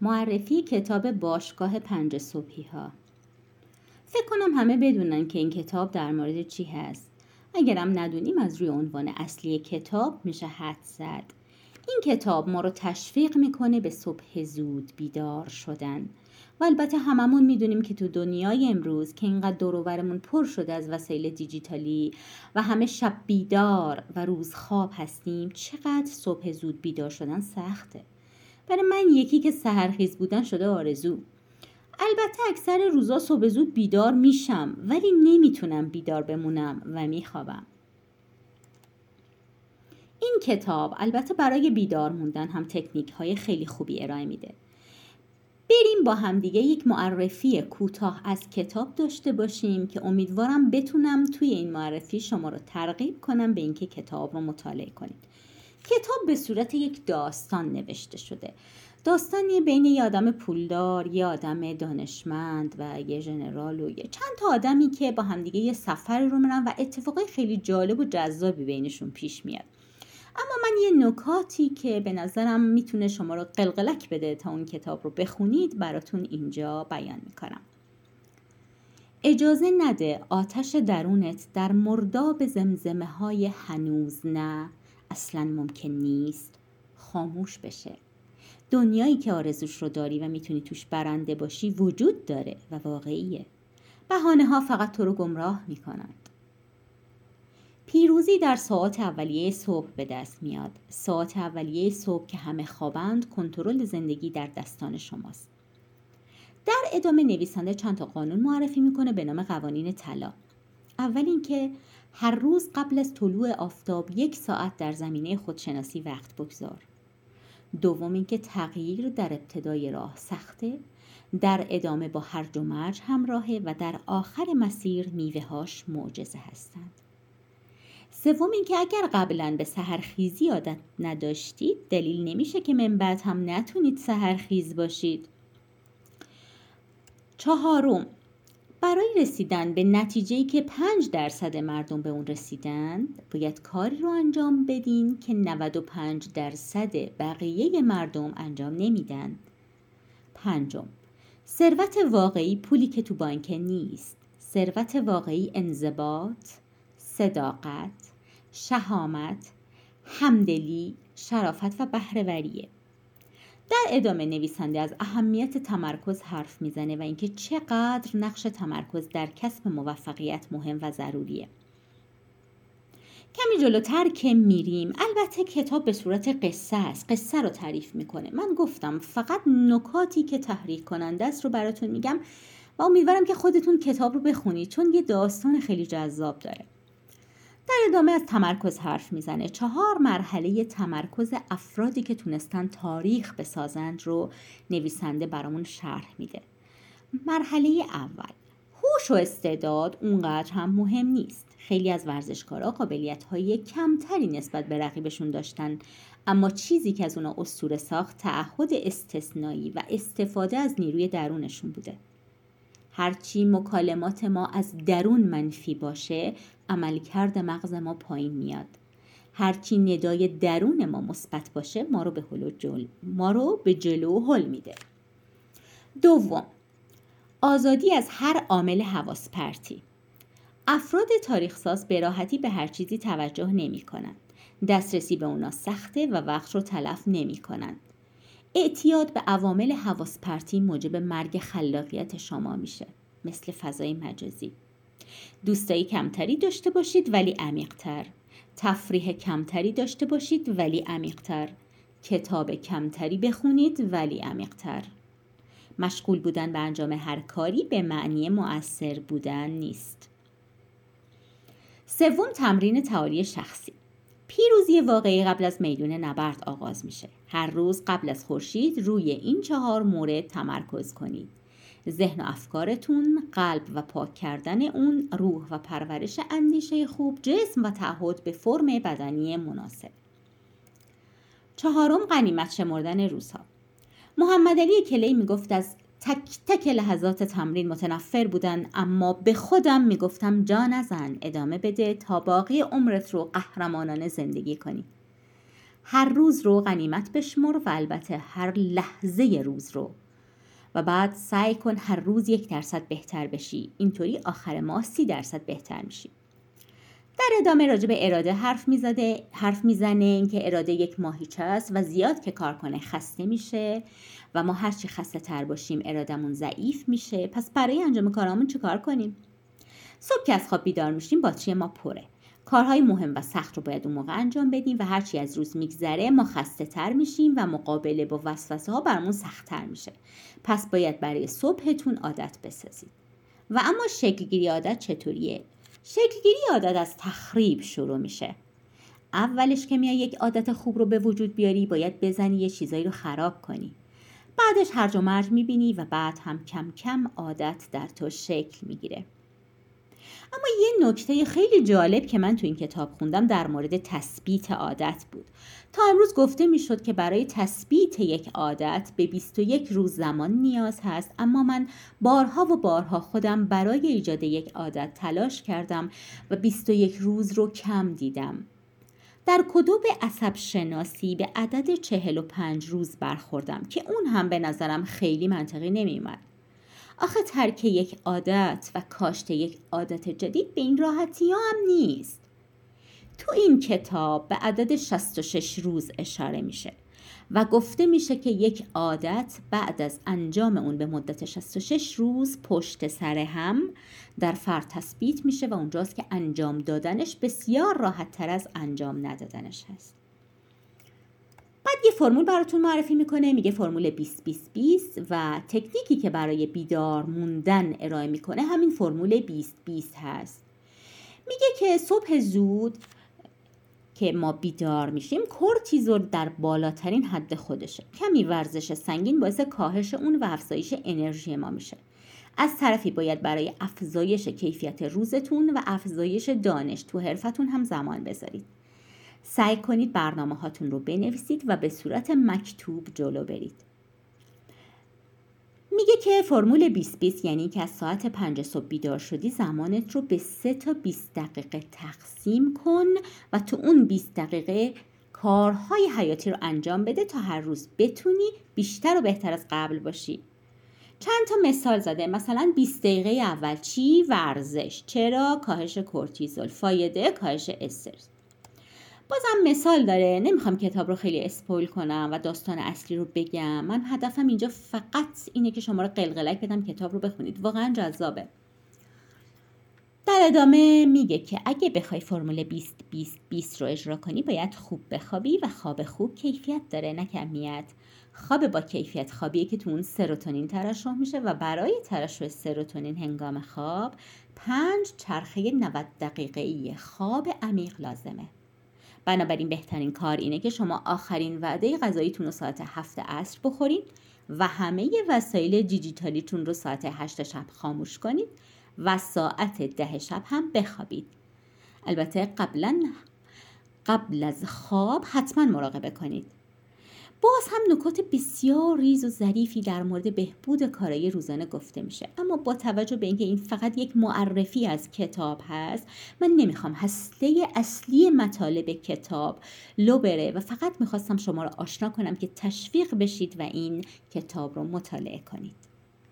معرفی کتاب باشگاه پنج صبحی ها فکر کنم همه بدونن که این کتاب در مورد چی هست. اگرم ندونیم از روی عنوان اصلی کتاب میشه حد زد. این کتاب ما رو تشویق می‌کنه به صبح زود بیدار شدن. و البته هممون می‌دونیم که تو دنیای امروز که اینقدر دوروبرمون پر شده از وسایل دیجیتالی و همه شب بیدار و روز خواب هستیم چقدر صبح زود بیدار شدن سخته. برای من یکی که سهرخیز بودن شده آرزو. البته اکثر روزا صبح زود بیدار میشم ولی نمی‌تونم بیدار بمونم و میخوابم. این کتاب البته برای بیدار موندن هم تکنیک های خیلی خوبی ارائه میده. بریم با همدیگه یک معرفی کوتاه از کتاب داشته باشیم که امیدوارم بتونم توی این معرفی شما رو ترغیب کنم به اینکه کتاب رو مطالعه کنید. کتاب به صورت یک داستان نوشته شده. داستانی بین یه آدم پولدار یه آدم دانشمند و یه ژنرال و یه چند تا آدمی که با همدیگه یه سفر رو میرن و اتفاقای خیلی جالب و جذابی بینشون پیش میاد. اما من یه نکاتی که به نظرم می‌تونه شما رو قلقلک بده تا اون کتاب رو بخونید براتون اینجا بیان می‌کنم. اجازه نده آتش درونت در مرداب زمزمه های هنوز نه اصلا ممکن نیست خاموش بشه. دنیایی که آرزوش رو داری و می‌تونی توش برنده باشی وجود داره و واقعیه. بهانه ها فقط تو رو گمراه می‌کنند. پیروزی در ساعت اولیه صبح به دست میاد. ساعت اولیه صبح که همه خوابند کنترل زندگی در دستان شماست. در ادامه نویسنده چند تا قانون معرفی می‌کنه به نام قوانین طلا. اول اینکه هر روز قبل از طلوع آفتاب یک ساعت در زمینه خودشناسی وقت بگذار. دوم اینکه تغییر در ابتدای راه سخته در ادامه با هرج و مرج همراهه و در آخر مسیر میوههاش معجزه هستند. سوم اینکه اگر قبلا به سهرخیزی عادت نداشتید دلیل نمیشه که من بعد هم نتونید سهرخیز باشید. چهارم برای رسیدن به نتیجه‌ای که 5 درصد مردم به اون رسیدند باید کاری رو انجام بدین که 95 درصد بقیه مردم انجام نمیدن. پنجم ثروت واقعی پولی که تو بانک نیست. ثروت واقعی انضباط صداقت شهامت همدلی شرافت و بهرهوریه. در ادامه نویسنده از اهمیت تمرکز حرف می‌زنه و اینکه چقدر نقش تمرکز در کسب موفقیت مهم و ضروریه. کمی جلوتر که میریم البته کتاب به صورت قصه است قصه رو تعریف می‌کنه. من گفتم فقط نکاتی که تحریک کننده است رو براتون میگم و امیدوارم که خودتون کتاب رو بخونید چون یه داستان خیلی جذاب داره. در ادامه از تمرکز حرف می‌زنه. چهار مرحله تمرکز افرادی که تونستن تاریخ بسازند رو نویسنده برامون شرح میده. مرحله اول. هوش و استعداد اونقدر هم مهم نیست. خیلی از ورزشکارا قابلیت های کمتری نسبت به رقیبشون داشتن اما چیزی که از اونا استور ساخت تعهد استثنایی و استفاده از نیروی درونشون بوده. هرچی مکالمات ما از درون منفی باشه عملکرد مغز ما پایین میاد هرچی ندای درون ما مثبت باشه ما رو به جل ما رو به جلو هل میده دوم آزادی از هر عامل حواس پرتی افراد تاریخساز به راحتی به هر چیزی توجه نمی کنند. دسترسی به اونا سخته و وقت رو تلف نمی کنند. اعتیاد به عوامل حواس پرتی موجب مرگ خلاقیت شما میشه مثل فضای مجازی دوستایی کمتری داشته باشید ولی عمیقتر. تفریح کمتری داشته باشید ولی عمیقتر. کتاب کمتری بخونید ولی عمیقتر. مشغول بودن به انجام هر کاری به معنی مؤثر بودن نیست. سوم تمرین تعالی شخصی. پیروزی واقعی قبل از میدون نبرد آغاز میشه. هر روز قبل از خورشید روی این چهار مورد تمرکز کنید. ذهن و افکارتون قلب و پاک کردن اون روح و پرورش اندیشه خوب جسم و تعهد به فرم بدنی مناسب. چهارم قنیمت شمردن روزها. محمد علی کلی می‌گفت از تک تک لحظات تمرین متنفر بودن اما به خودم می‌گفتم جا نزن ادامه بده تا باقی عمرت رو قهرمانانه زندگی کنی. هر روز رو غنیمت بشمر و البته هر لحظه روز رو و بعد سعی کن هر روز یک درصد بهتر بشی. اینطوری آخر ماه سی درصد بهتر میشی. در ادامه راجع به اراده حرف می‌زده حرف می‌زنه اینکه اراده یک ماهیچه است و زیاد که کار کنه خسته میشه و ما هرچی خسته تر باشیم ارادمون ضعیف میشه. پس برای انجام کارامون چیکار کنیم؟ صبح که از خواب بیدار میشیم باتری ما پره. کارهای مهم و سخت رو باید اون موقع انجام بدیم و هرچی از روز میگذره ما خسته تر میشیم و مقابله با وسوسه ها برامون سخت تر میشه. پس باید برای صبحتون عادت بسازید. و اما شکلگیری عادت چطوریه؟ شکلگیری عادت از تخریب شروع میشه. اولش که میای یک عادت خوب رو به وجود بیاری باید بزنی یه چیزایی رو خراب کنی. بعدش هرج و مرج می‌بینی و بعد هم کم کم عادت در تو شکل می‌گیره. اما یه نکته خیلی جالب که من تو این کتاب خوندم در مورد تثبیت عادت بود. تا امروز گفته می‌شد که برای تثبیت یک عادت به 21 روز زمان نیاز هست اما من بارها و بارها خودم برای ایجاد یک عادت تلاش کردم و 21 روز رو کم دیدم. در کدوب عصب شناسی به عدد 45 روز برخوردم که اون هم به نظرم خیلی منطقی نمیومد آخه ترک یک عادت و کاشت یک عادت جدید به این راحتی ها هم نیست. تو این کتاب به عدد 66 روز اشاره میشه و گفته میشه که یک عادت بعد از انجام اون به مدت 66 روز پشت سر هم در فرد تثبیت میشه و اونجاست که انجام دادنش بسیار راحت تر از انجام ندادنش هست. بعد یه فرمول براتون معرفی می‌کنه میگه فرمول 20 20 20 و تکنیکی که برای بیدار موندن ارائه می‌کنه همین فرمول 20 20 هست. میگه که صبح زود که ما بیدار میشیم کورتیزول در بالاترین حد خودشه. کمی ورزش سنگین باعث کاهش اون و افزایش انرژی ما میشه. از طرفی باید برای افزایش کیفیت روزتون و افزایش دانش تو حرفتون هم زمان بذارید. سعی کنید برنامه هاتون رو بنویسید و به صورت مکتوب جلو برید. میگه که فرمول 20 20 یعنی که از ساعت 5 صبح بیدار شدی زمانت رو به 3 تا 20 دقیقه تقسیم کن و تو اون 20 دقیقه کارهای حیاتی رو انجام بده تا هر روز بتونی بیشتر و بهتر از قبل باشی. چند تا مثال زده. مثلا 20 دقیقه اول چی؟ ورزش. چرا؟ کاهش کورتیزول. فایده؟ کاهش استرس. بازم مثال داره. نمی‌خوام کتاب رو خیلی اسپویل کنم و داستان اصلی رو بگم. من هدفم اینجا فقط اینه که شما رو قلقلک بدم کتاب رو بخونید. واقعا جذابه. در ادامه میگه که اگه بخوای فرمول 20 20 20 رو اجرا کنی باید خوب بخوابی و خواب خوب کیفیت داره نه کمیت. خواب با کیفیت خوابیه که تو اون سروتونین ترشح میشه و برای ترشح سروتونین هنگام خواب پنج چرخه 90 دقیقه خواب عمیق لازمه. بنابراین بهترین کار اینه که شما آخرین وعده غذاییتون رو ساعت هفت عصر بخورید و همه وسایل دیجیتالیتون رو ساعت هشت شب خاموش کنید و ساعت ده شب هم بخوابید. البته قبلا قبل از خواب حتما مراقبه کنید. باز هم نکات بسیار ریز و ظریفی در مورد بهبود کارای روزانه گفته میشه. اما با توجه به اینکه این فقط یک معرفی از کتاب هست من نمی‌خوام هسته اصلی مطالب کتاب لو بره و فقط می‌خواستم شما رو آشنا کنم که تشویق بشید و این کتاب رو مطالعه کنید.